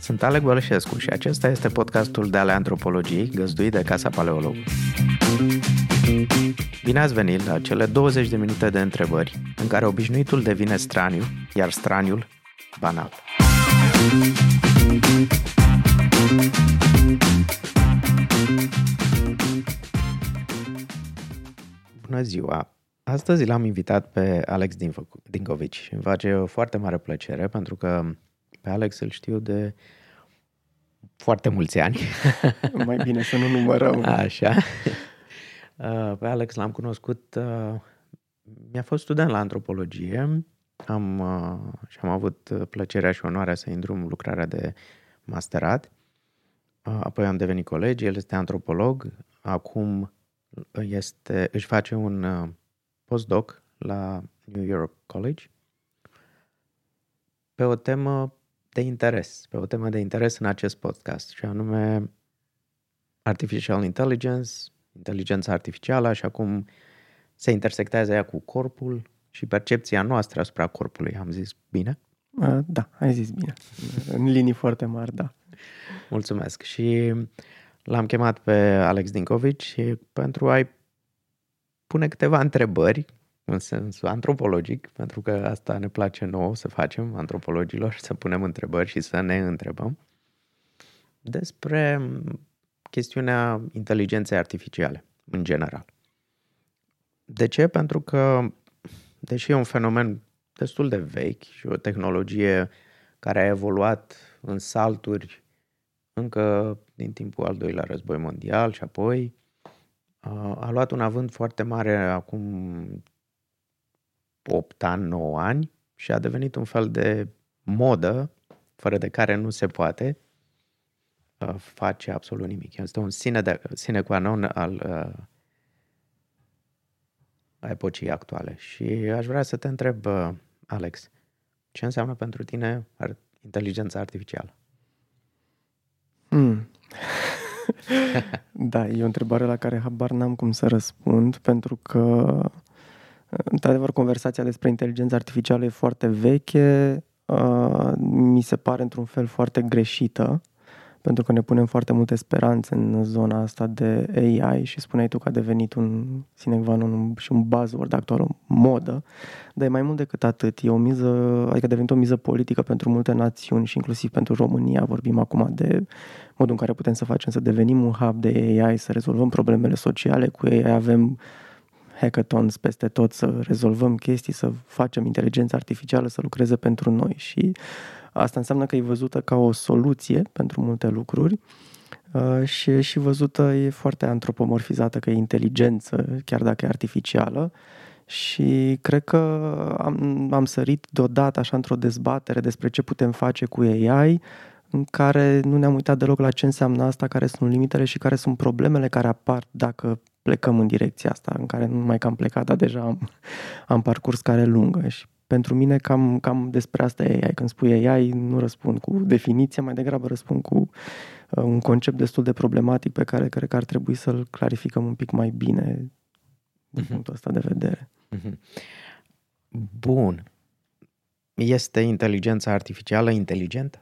Sunt Alec Bălășescu și acesta este podcastul de ale antropologiei găzduit de Casa Paleolog. Bine ați venit la cele 20 de minute de întrebări în care obișnuitul devine straniu, iar straniul banal. Bună ziua! Astăzi l-am invitat pe Alex Dincovici și îmi face o foarte mare plăcere pentru că pe Alex îl știu de foarte mulți ani. Mai bine să nu numărăm. Așa. Uh, pe Alex l-am cunoscut, uh, mi-a fost student la antropologie am, uh, și am avut plăcerea și onoarea să intru în lucrarea de masterat. Apoi am devenit colegi, el este antropolog, acum este, își face un postdoc la New York College pe o temă de interes, pe o temă de interes în acest podcast, și anume Artificial Intelligence, inteligența artificială și acum se intersectează ea cu corpul și percepția noastră asupra corpului. Am zis bine? Da, ai zis bine. În linii foarte mari, da. Mulțumesc. Și l-am chemat pe Alex Dinkovici pentru a-i pune câteva întrebări în sens antropologic, pentru că asta ne place nouă să facem, antropologilor, să punem întrebări și să ne întrebăm despre chestiunea inteligenței artificiale, în general. De ce? Pentru că, deși e un fenomen destul de vechi și o tehnologie care a evoluat în salturi încă din timpul al doilea război mondial și apoi a luat un avânt foarte mare acum 8 ani, 9 ani și a devenit un fel de modă fără de care nu se poate uh, face absolut nimic. Este un sine, de, sine qua non al uh, epocii actuale. Și aș vrea să te întreb, uh, Alex, ce înseamnă pentru tine inteligența artificială? Da, e o întrebare la care habar n-am cum să răspund, pentru că, într-adevăr, conversația despre inteligența artificială e foarte veche, uh, mi se pare într-un fel foarte greșită, pentru că ne punem foarte multe speranțe în zona asta de AI și spuneai tu că a devenit un sine qua non și un buzzword actual, o modă, dar e mai mult decât atât. E o miză, adică a devenit o miză politică pentru multe națiuni și inclusiv pentru România. Vorbim acum de modul în care putem să facem să devenim un hub de AI, să rezolvăm problemele sociale cu AI. Avem hackathons peste tot, să rezolvăm chestii, să facem inteligența artificială să lucreze pentru noi și asta înseamnă că e văzută ca o soluție pentru multe lucruri uh, și e și văzută, e foarte antropomorfizată că e inteligență, chiar dacă e artificială. Și cred că am, am sărit deodată așa într-o dezbatere despre ce putem face cu AI, în care nu ne-am uitat deloc la ce înseamnă asta, care sunt limitele și care sunt problemele care apar dacă plecăm în direcția asta, în care nu mai cam plecat, dar deja am, am parcurs care lungă și pentru mine cam, cam despre asta e AI. Când spui AI, nu răspund cu definiția, mai degrabă răspund cu uh, un concept destul de problematic pe care cred că ar trebui să-l clarificăm un pic mai bine din uh-huh. punctul ăsta de vedere. Uh-huh. Bun. Este inteligența artificială inteligentă?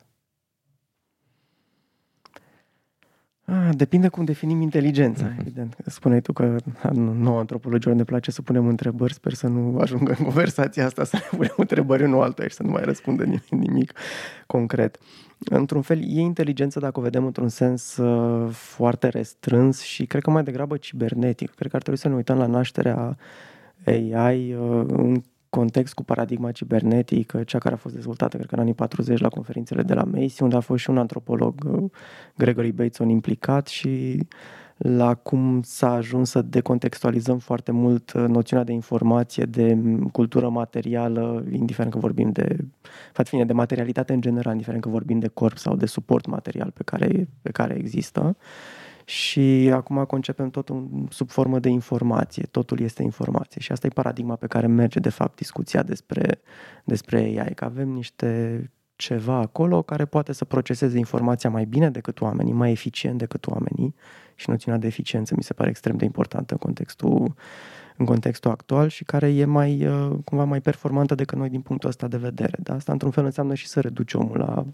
Ah, depinde cum definim inteligența, uh-huh. evident. Spuneai tu că nouă antropologilor ne place să punem întrebări, sper să nu ajungă în conversația asta să ne punem întrebări unul altul și să nu mai răspundă nimic, nimic concret. Într-un fel, e inteligență dacă o vedem într-un sens uh, foarte restrâns și cred că mai degrabă cibernetic. Cred că ar trebui să ne uităm la nașterea AI uh, în context cu paradigma cibernetică, cea care a fost dezvoltată, cred că în anii 40 la conferințele de la Macy, unde a fost și un antropolog, uh, Gregory Bateson, implicat și la cum s-a ajuns să decontextualizăm foarte mult uh, noțiunea de informație, de cultură materială, indiferent că vorbim de, fapt fine, de materialitate în general, indiferent că vorbim de corp sau de suport material pe care, pe care există. Și acum concepem totul sub formă de informație, totul este informație și asta e paradigma pe care merge de fapt discuția despre, despre AI, că avem niște ceva acolo care poate să proceseze informația mai bine decât oamenii, mai eficient decât oamenii și noțiunea de eficiență mi se pare extrem de importantă în contextul în contextul actual și care e mai, uh, cumva mai performantă decât noi din punctul ăsta de vedere. Da? Asta într-un fel înseamnă și să reduci omul la uh,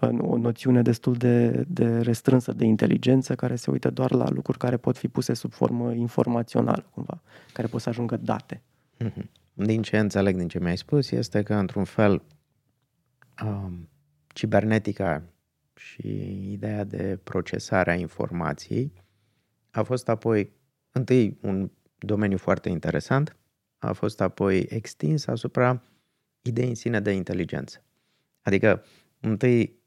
o noțiune destul de, de restrânsă de inteligență care se uită doar la lucruri care pot fi puse sub formă informațională, cumva, care pot să ajungă date. Mm-hmm. Din ce înțeleg din ce mi-ai spus este că, într-un fel, um, cibernetica și ideea de procesare a informației a fost apoi întâi un domeniu foarte interesant, a fost apoi extins asupra ideii în sine de inteligență. Adică, întâi,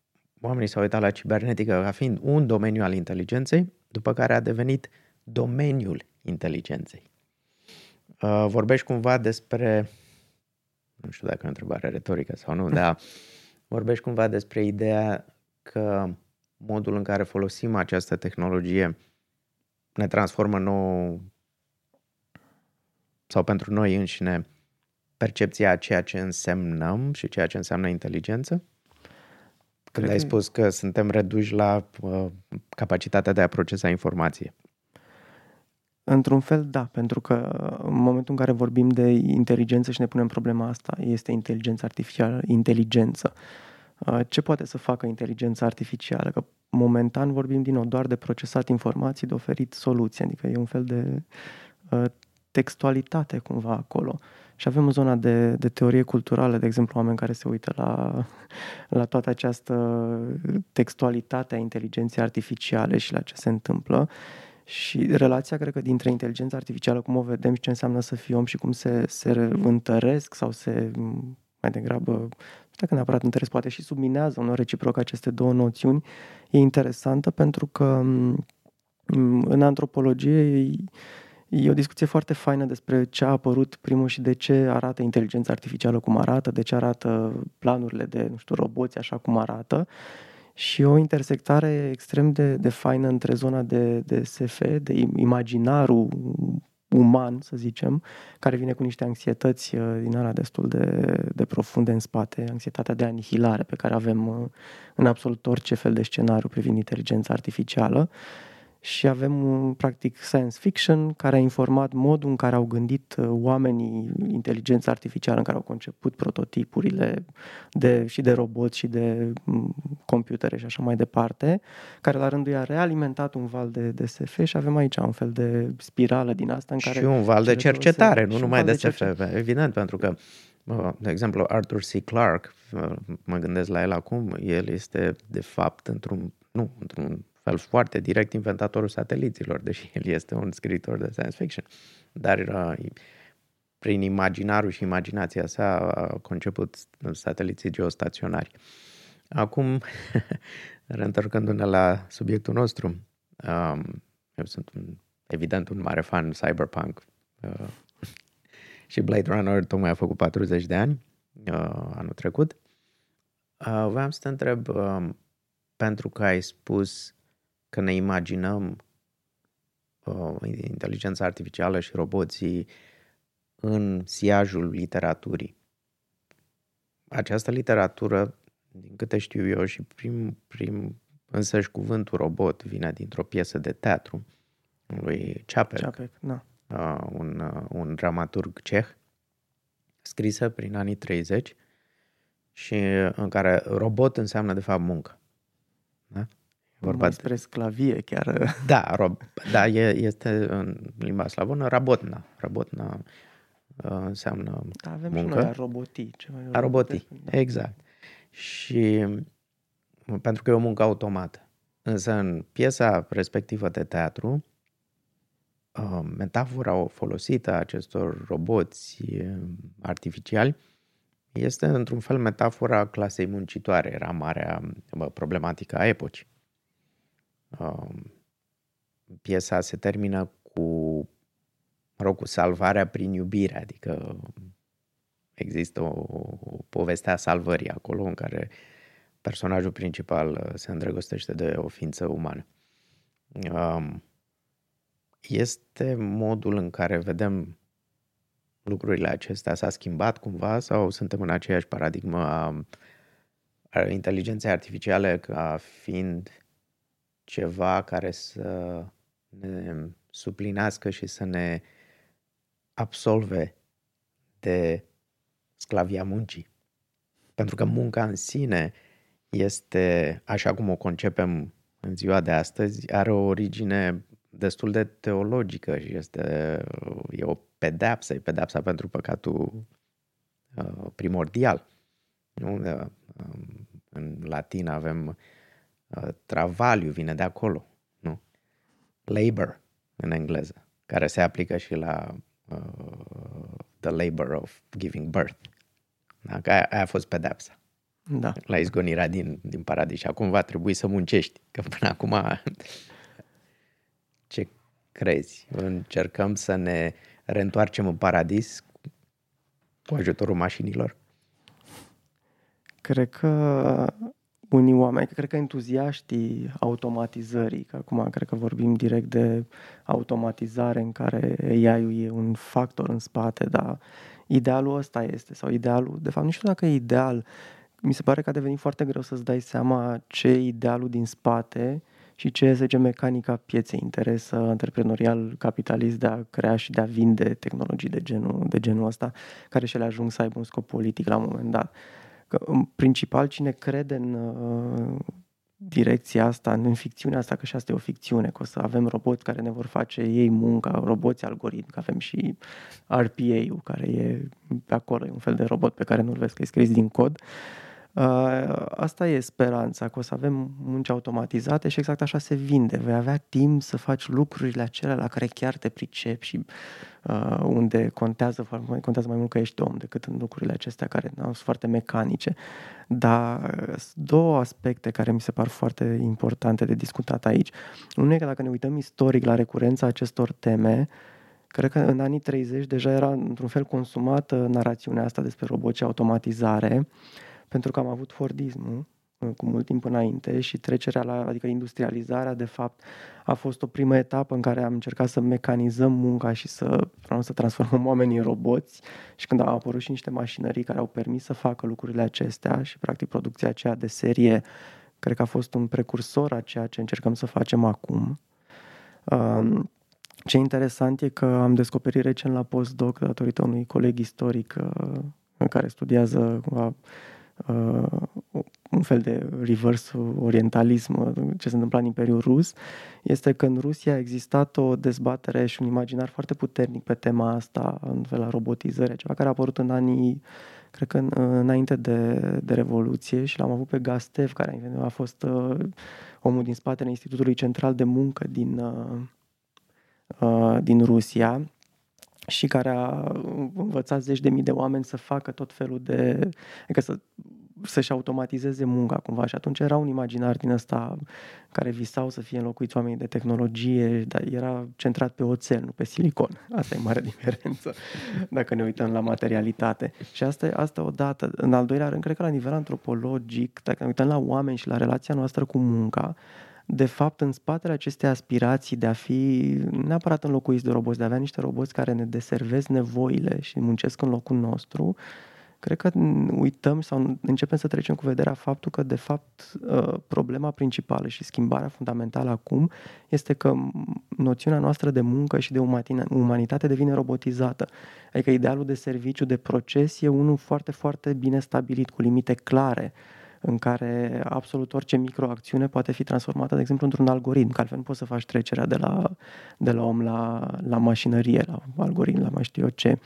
oamenii s-au uitat la cibernetică ca fiind un domeniu al inteligenței, după care a devenit domeniul inteligenței. Uh, vorbești cumva despre, nu știu dacă e o întrebare retorică sau nu, dar vorbești cumva despre ideea că modul în care folosim această tehnologie ne transformă nou sau pentru noi înșine percepția a ceea ce însemnăm și ceea ce înseamnă inteligență? Când Cred ai spus că suntem reduși la uh, capacitatea de a procesa informație. Într-un fel, da, pentru că în momentul în care vorbim de inteligență și ne punem problema asta, este inteligența artificială, inteligență. Uh, ce poate să facă inteligența artificială? Că momentan vorbim din nou doar de procesat informații, de oferit soluții, adică e un fel de uh, textualitate cumva acolo. Și avem o zonă de, de teorie culturală, de exemplu, oameni care se uită la, la toată această textualitate a inteligenței artificiale și la ce se întâmplă. Și relația, cred că, dintre inteligența artificială, cum o vedem și ce înseamnă să fii om și cum se, se întăresc sau se mai degrabă, nu știu dacă neapărat întăresc, poate și subminează unor reciproc aceste două noțiuni, e interesantă pentru că în antropologie E o discuție foarte faină despre ce a apărut primul și de ce arată inteligența artificială cum arată, de ce arată planurile de, nu știu, roboți așa cum arată. Și o intersectare extrem de, de faină între zona de, de SF, de imaginarul uman, să zicem, care vine cu niște anxietăți uh, din alea destul de, de profunde în spate, anxietatea de anihilare pe care avem uh, în absolut orice fel de scenariu privind inteligența artificială și avem un practic science fiction care a informat modul în care au gândit uh, oamenii inteligența artificială, în care au conceput prototipurile de, și de roboți și de mm, computere și așa mai departe, care la rândul i-a realimentat un val de, de SF și avem aici un fel de spirală din asta în care... Și un val de cercetare, nu numai de, de SF, evident, pentru că de exemplu, Arthur C. Clarke, mă gândesc la el acum, el este de fapt într-un, nu, într-un fel foarte direct inventatorul sateliților, deși el este un scriitor de science fiction. Dar uh, prin imaginarul și imaginația sa a conceput sateliții geostaționari. Acum, reîntorcându-ne la subiectul nostru, um, eu sunt un, evident un mare fan cyberpunk uh, și Blade Runner tocmai a făcut 40 de ani uh, anul trecut. Uh, vreau să te întreb, uh, pentru că ai spus că ne imaginăm uh, inteligența artificială și roboții în siajul literaturii. Această literatură, din câte știu eu, și prim, prim însăși cuvântul robot vine dintr-o piesă de teatru lui Čapek, Čapek da. uh, un, uh, un dramaturg ceh, scrisă prin anii 30 și în care robot înseamnă de fapt muncă. Da? Vorba despre sclavie chiar. Da, rob, da e, este în limba slavonă rabotna. Rabotna uh, înseamnă da, avem muncă. și noi robotii. Ceva a robotii, da. exact. Și pentru că e o muncă automată. Însă în piesa respectivă de teatru, uh, metafora folosită a acestor roboți uh, artificiali este într-un fel metafora clasei muncitoare. Era marea problematică a epocii. Um, piesa se termină cu, mă rog, cu salvarea prin iubire, adică există o, o poveste a salvării acolo în care personajul principal uh, se îndrăgostește de o ființă umană. Um, este modul în care vedem lucrurile acestea s-a schimbat cumva sau suntem în aceeași paradigmă a, a inteligenței artificiale ca fiind ceva care să ne suplinească și să ne absolve de sclavia muncii. Pentru că munca în sine este, așa cum o concepem în ziua de astăzi, are o origine destul de teologică și este e o pedeapsă, e pedeapsa pentru păcatul uh, primordial. Nu? Uh, în latin avem uh, travaliu, vine de acolo. Nu? Labor în engleză, care se aplică și la uh, the labor of giving birth. Da? Că aia, aia a fost pedepsa. Da. La izgonirea din, din paradis. Și acum va trebui să muncești. Că până acum ce crezi? Încercăm să ne reîntoarcem în paradis cu ajutorul mașinilor? Cred că unii oameni, cred că entuziaștii automatizării, că acum cred că vorbim direct de automatizare în care AI-ul e un factor în spate, dar idealul ăsta este, sau idealul, de fapt nu știu dacă e ideal, mi se pare că a devenit foarte greu să-ți dai seama ce e idealul din spate și ce este mecanica pieței, interes antreprenorial, capitalist de a crea și de a vinde tehnologii de genul, de genul ăsta, care și le ajung să aibă un scop politic la un moment dat. Că, în principal, cine crede în uh, direcția asta, în ficțiunea asta, că și asta e o ficțiune, că o să avem roboți care ne vor face ei munca, roboți algoritmi, că avem și RPA-ul care e pe acolo, e un fel de robot pe care nu-l vezi că e scris din cod. Uh, Uh, asta e speranța, că o să avem munci automatizate și exact așa se vinde. Vei avea timp să faci lucrurile acelea la care chiar te pricepi și uh, unde contează, contează mai mult că ești om decât în lucrurile acestea care sunt foarte mecanice. Dar două aspecte care mi se par foarte importante de discutat aici. Unul e că dacă ne uităm istoric la recurența acestor teme, Cred că în anii 30 deja era într-un fel consumată narațiunea asta despre roboți și automatizare pentru că am avut Fordismul uh, cu mult timp înainte și trecerea la, adică industrializarea, de fapt, a fost o primă etapă în care am încercat să mecanizăm munca și să, să transformăm oamenii în roboți și când au apărut și niște mașinării care au permis să facă lucrurile acestea și, practic, producția aceea de serie, cred că a fost un precursor a ceea ce încercăm să facem acum. Um, ce interesant e că am descoperit recent la postdoc, datorită unui coleg istoric uh, în care studiază uh, un fel de reverse orientalism, ce se întâmpla în Imperiul Rus, este că în Rusia a existat o dezbatere și un imaginar foarte puternic pe tema asta, în fel la robotizare, ceva care a apărut în anii, cred că în, înainte de, de Revoluție și l-am avut pe Gastev, care a fost uh, omul din spatele Institutului Central de Muncă din, uh, uh, din Rusia și care a învățat zeci de mii de oameni să facă tot felul de... adică să, să-și automatizeze munca cumva și atunci era un imaginar din ăsta care visau să fie înlocuiți oamenii de tehnologie, dar era centrat pe oțel, nu pe silicon. Asta e mare diferență dacă ne uităm la materialitate. Și asta, asta odată. În al doilea rând, cred că la nivel antropologic, dacă ne uităm la oameni și la relația noastră cu munca, de fapt, în spatele acestei aspirații de a fi neapărat înlocuiți de roboți, de a avea niște roboți care ne deservesc nevoile și muncesc în locul nostru, cred că uităm sau începem să trecem cu vederea faptul că, de fapt, uh, problema principală și schimbarea fundamentală acum este că noțiunea noastră de muncă și de umanitate devine robotizată. Adică idealul de serviciu, de proces e unul foarte, foarte bine stabilit, cu limite clare în care absolut orice microacțiune poate fi transformată, de exemplu, într-un algoritm, că altfel nu poți să faci trecerea de la, de la om la, la mașinărie, la algoritm, la mai știu eu ce.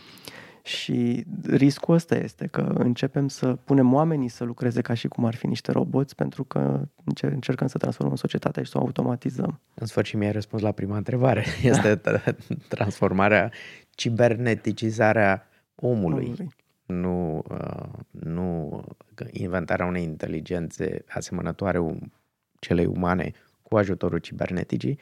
Și riscul ăsta este că începem să punem oamenii să lucreze ca și cum ar fi niște roboți pentru că încercăm să transformăm societatea și să o automatizăm. În sfârșit mi-ai răspuns la prima întrebare. Este transformarea, ciberneticizarea omului. omului nu, uh, nu inventarea unei inteligențe asemănătoare celei umane cu ajutorul ciberneticii,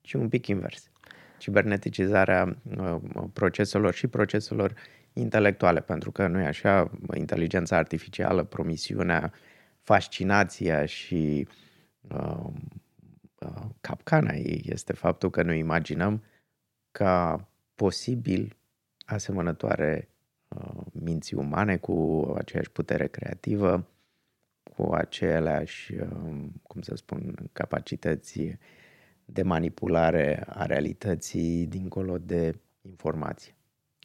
ci un pic invers. Ciberneticizarea uh, proceselor și proceselor intelectuale, pentru că nu e așa, inteligența artificială, promisiunea, fascinația și uh, uh, capcana ei este faptul că noi imaginăm ca posibil asemănătoare Uh, minții umane cu aceeași putere creativă, cu aceleași, uh, cum să spun, capacități de manipulare a realității dincolo de informație.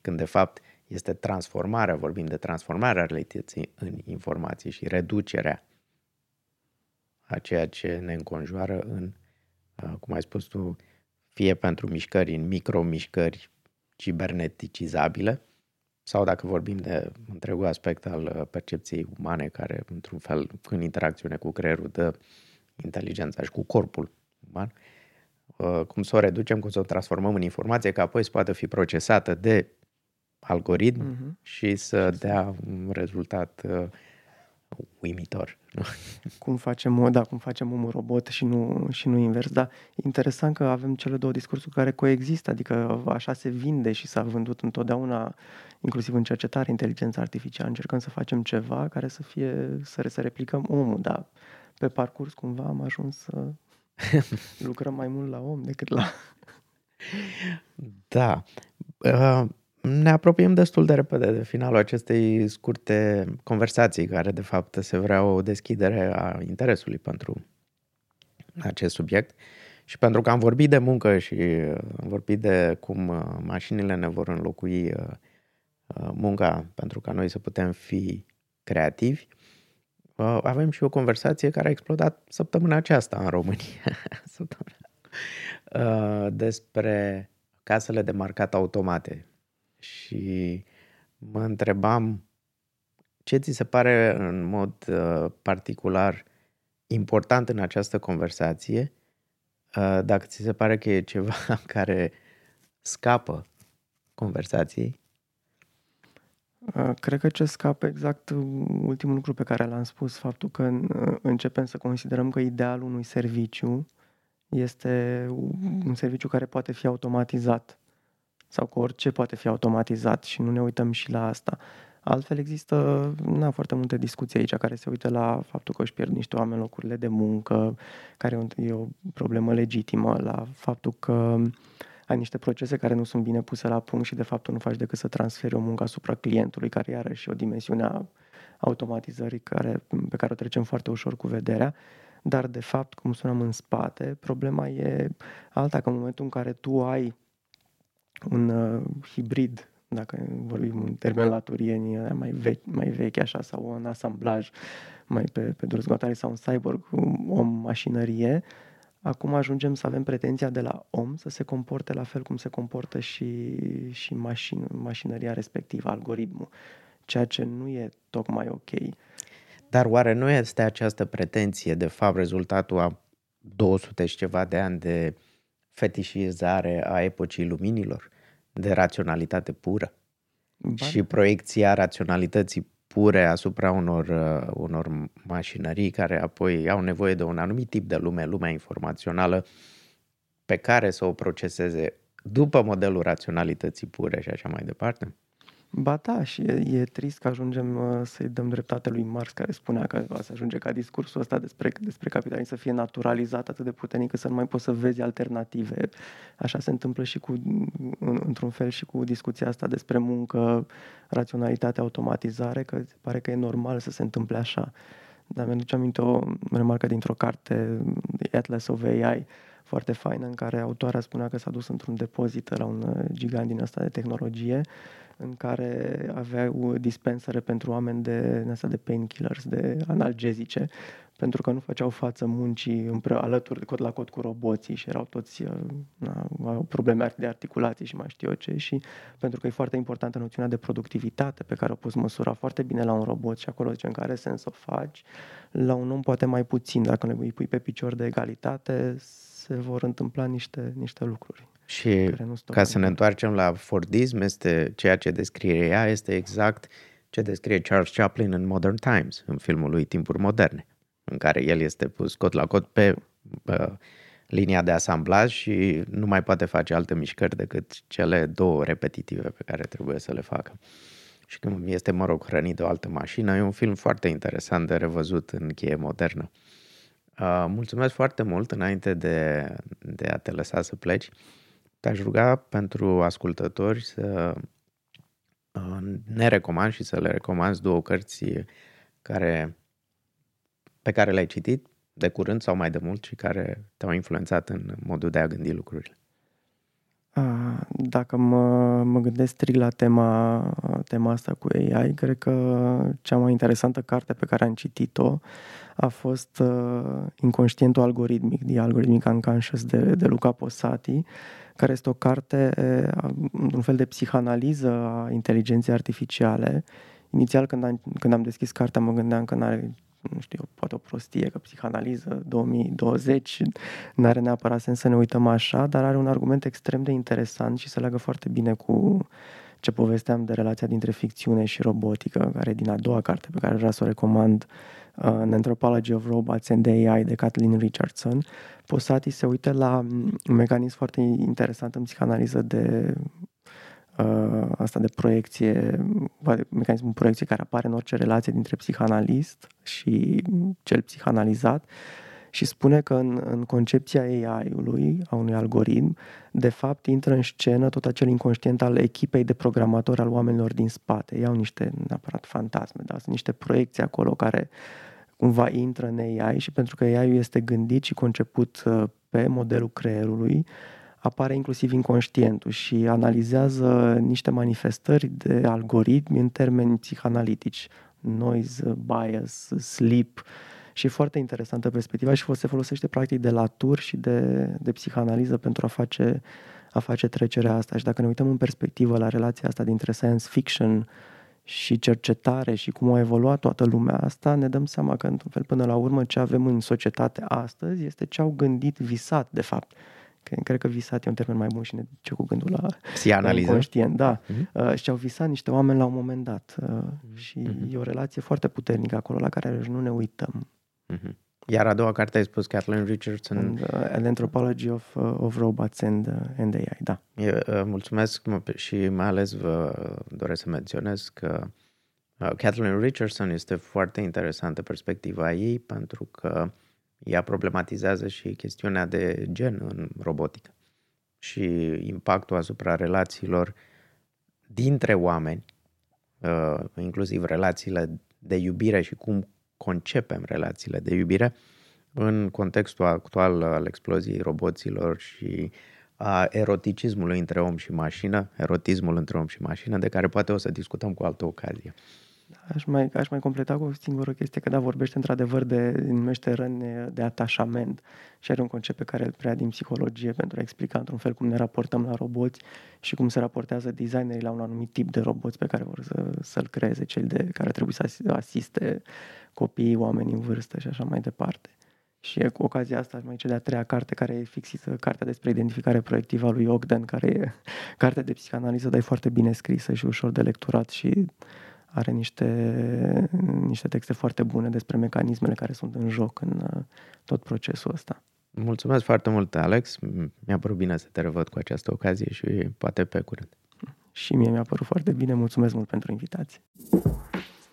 când de fapt este transformarea, vorbim de transformarea realității în informații și reducerea a ceea ce ne înconjoară în, cum ai spus tu, fie pentru mișcări în micro-mișcări ciberneticizabile, sau dacă vorbim de întregul aspect al percepției umane, care, într-un fel, în interacțiune cu creierul, dă inteligența și cu corpul uman, cum să o reducem, cum să o transformăm în informație, ca apoi să poată fi procesată de algoritm uh-huh. și să dea un rezultat uh, uimitor. cum facem, da, cum facem omul robot și nu, și nu invers. Dar interesant că avem cele două discursuri care coexistă, adică așa se vinde și s-a vândut întotdeauna, inclusiv în cercetare, inteligența artificială. Încercăm să facem ceva care să fie, să, să replicăm omul, dar pe parcurs cumva am ajuns să lucrăm mai mult la om decât la... Da. Uh, ne apropiem destul de repede de finalul acestei scurte conversații, care de fapt se vrea o deschidere a interesului pentru acest subiect. Și pentru că am vorbit de muncă și am vorbit de cum uh, mașinile ne vor înlocui uh, uh, munca pentru ca noi să putem fi creativi, avem și o conversație care a explodat săptămâna aceasta în România despre casele de marcat automate și mă întrebam ce ți se pare în mod uh, particular important în această conversație, uh, dacă ți se pare că e ceva care scapă conversației? Uh, cred că ce scapă exact ultimul lucru pe care l-am spus, faptul că începem să considerăm că idealul unui serviciu este un serviciu care poate fi automatizat sau că orice poate fi automatizat și nu ne uităm și la asta. Altfel există na, foarte multe discuții aici care se uită la faptul că își pierd niște oameni locurile de muncă, care e o problemă legitimă, la faptul că ai niște procese care nu sunt bine puse la punct și de fapt nu faci decât să transferi o muncă asupra clientului, care are și o dimensiune a automatizării care, pe care o trecem foarte ușor cu vederea. Dar de fapt, cum spuneam în spate, problema e alta, că în momentul în care tu ai un uh, hibrid, dacă vorbim în termen laturieni, mai vechi, mai vechi așa, sau un asamblaj mai pe, pe dezvoltare sau un cyborg, o mașinărie, acum ajungem să avem pretenția de la om să se comporte la fel cum se comportă și, și mașin, mașinăria respectivă, algoritmul, ceea ce nu e tocmai ok. Dar oare nu este această pretenție, de fapt, rezultatul a 200 și ceva de ani de fetișizare a epocii luminilor? de raționalitate pură ba. și proiecția raționalității pure asupra unor, uh, unor mașinării care apoi au nevoie de un anumit tip de lume, lumea informațională, pe care să o proceseze după modelul raționalității pure și așa mai departe? Ba da, și e, e trist că ajungem uh, să-i dăm dreptate lui Marx, care spunea că va să ajunge ca discursul ăsta despre, despre capitalism să fie naturalizat atât de puternic că să nu mai poți să vezi alternative. Așa se întâmplă și cu, în, într-un fel și cu discuția asta despre muncă, raționalitate, automatizare, că se pare că e normal să se întâmple așa. Dar mi-aduce aminte o remarcă dintr-o carte, The Atlas of AI, foarte faină, în care autoarea spunea că s-a dus într-un depozit la un uh, gigant din ăsta de tehnologie în care aveau dispensere pentru oameni de, asta de painkillers, de analgezice, pentru că nu făceau față muncii împre, alături de cod la cod cu roboții și erau toți uh, na, au probleme de articulații și mai știu eu ce și pentru că e foarte importantă noțiunea de productivitate pe care o poți măsura foarte bine la un robot și acolo zice în care sens o faci, la un om poate mai puțin, dacă îi pui pe picior de egalitate, se vor întâmpla niște, niște lucruri. Și ca să ne întoarcem la Fordism, este ceea ce descrie ea, este exact ce descrie Charles Chaplin în Modern Times, în filmul lui Timpuri Moderne, în care el este pus cot la cot pe pe linia de asamblaj și nu mai poate face alte mișcări decât cele două repetitive pe care trebuie să le facă. Și când este, mă rog, hrănit de o altă mașină, e un film foarte interesant de revăzut în cheie modernă. Uh, mulțumesc foarte mult înainte de, de a te lăsa să pleci. Te-aș ruga pentru ascultători să uh, ne recomand și să le recomanzi două cărți care, pe care le-ai citit de curând sau mai de mult și care te-au influențat în modul de a gândi lucrurile. Dacă mă, mă gândesc strict la tema, tema asta cu AI, cred că cea mai interesantă carte pe care am citit-o a fost uh, Inconștientul algoritmic, The Algorithmic Unconscious de, de Luca Posati, care este o carte, un fel de psihanaliză a inteligenței artificiale. Inițial, când am, când am deschis cartea, mă gândeam că n-are nu știu, poate o prostie, că psihanaliză 2020 nu are neapărat sens să ne uităm așa, dar are un argument extrem de interesant și se leagă foarte bine cu ce povesteam de relația dintre ficțiune și robotică, care e din a doua carte pe care vreau să o recomand, uh, An Anthropology of Robots and AI de Kathleen Richardson. Posati se uită la un mecanism foarte interesant în psihanaliză de uh, asta de proiecție, mecanismul proiecție care apare în orice relație dintre psihanalist și cel psihanalizat și spune că în, în concepția AI-ului, a unui algoritm, de fapt intră în scenă tot acel inconștient al echipei de programatori al oamenilor din spate. Iau niște, neapărat fantasme, dar sunt niște proiecții acolo care cumva intră în AI și pentru că AI-ul este gândit și conceput uh, pe modelul creierului, apare inclusiv inconștientul și analizează niște manifestări de algoritmi în termeni psihanalitici, noise, bias, sleep și e foarte interesantă perspectiva și se folosește practic de latur și de, de psihanaliză pentru a face, a face trecerea asta. Și dacă ne uităm în perspectivă la relația asta dintre science fiction și cercetare și cum a evoluat toată lumea asta, ne dăm seama că, într-un fel, până la urmă, ce avem în societate astăzi este ce au gândit, visat, de fapt, Cred că visat e un termen mai bun și ne duce cu gândul la, la conștient. Da. Uh-huh. Uh, și au visat niște oameni la un moment dat. Uh, uh-huh. Și uh-huh. e o relație foarte puternică acolo la care nu ne uităm. Uh-huh. Iar a doua carte ai spus Kathleen Richardson. And, uh, An Anthropology of, uh, of Robots and, uh, and AI, da. Eu, uh, mulțumesc și mai ales vă doresc să menționez că uh, Kathleen Richardson este foarte interesantă perspectiva ei pentru că uh, ea problematizează și chestiunea de gen în robotică și impactul asupra relațiilor dintre oameni, uh, inclusiv relațiile de iubire și cum concepem relațiile de iubire în contextul actual al exploziei roboților și a eroticismului între om și mașină, erotismul între om și mașină, de care poate o să discutăm cu altă ocazie. Aș mai, aș mai completa cu o singură chestie, că da, vorbește într-adevăr de, numește răni de atașament și are un concept pe care îl prea din psihologie pentru a explica într-un fel cum ne raportăm la roboți și cum se raportează designerii la un anumit tip de roboți pe care vor să, să-l creeze, cel de care trebuie să asiste copiii, oameni în vârstă și așa mai departe. Și e cu ocazia asta mai cea de-a treia carte care e fixisă, cartea despre identificare proiectivă a lui Ogden, care e carte de psihanaliză, dar e foarte bine scrisă și ușor de lecturat și are niște, niște texte foarte bune despre mecanismele care sunt în joc în uh, tot procesul ăsta. Mulțumesc foarte mult, Alex. Mi-a părut bine să te revăd cu această ocazie și poate pe curând. Și mie mi-a părut foarte bine. Mulțumesc mult pentru invitație.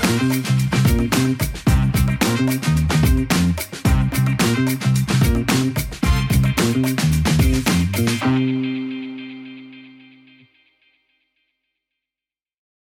Thank you.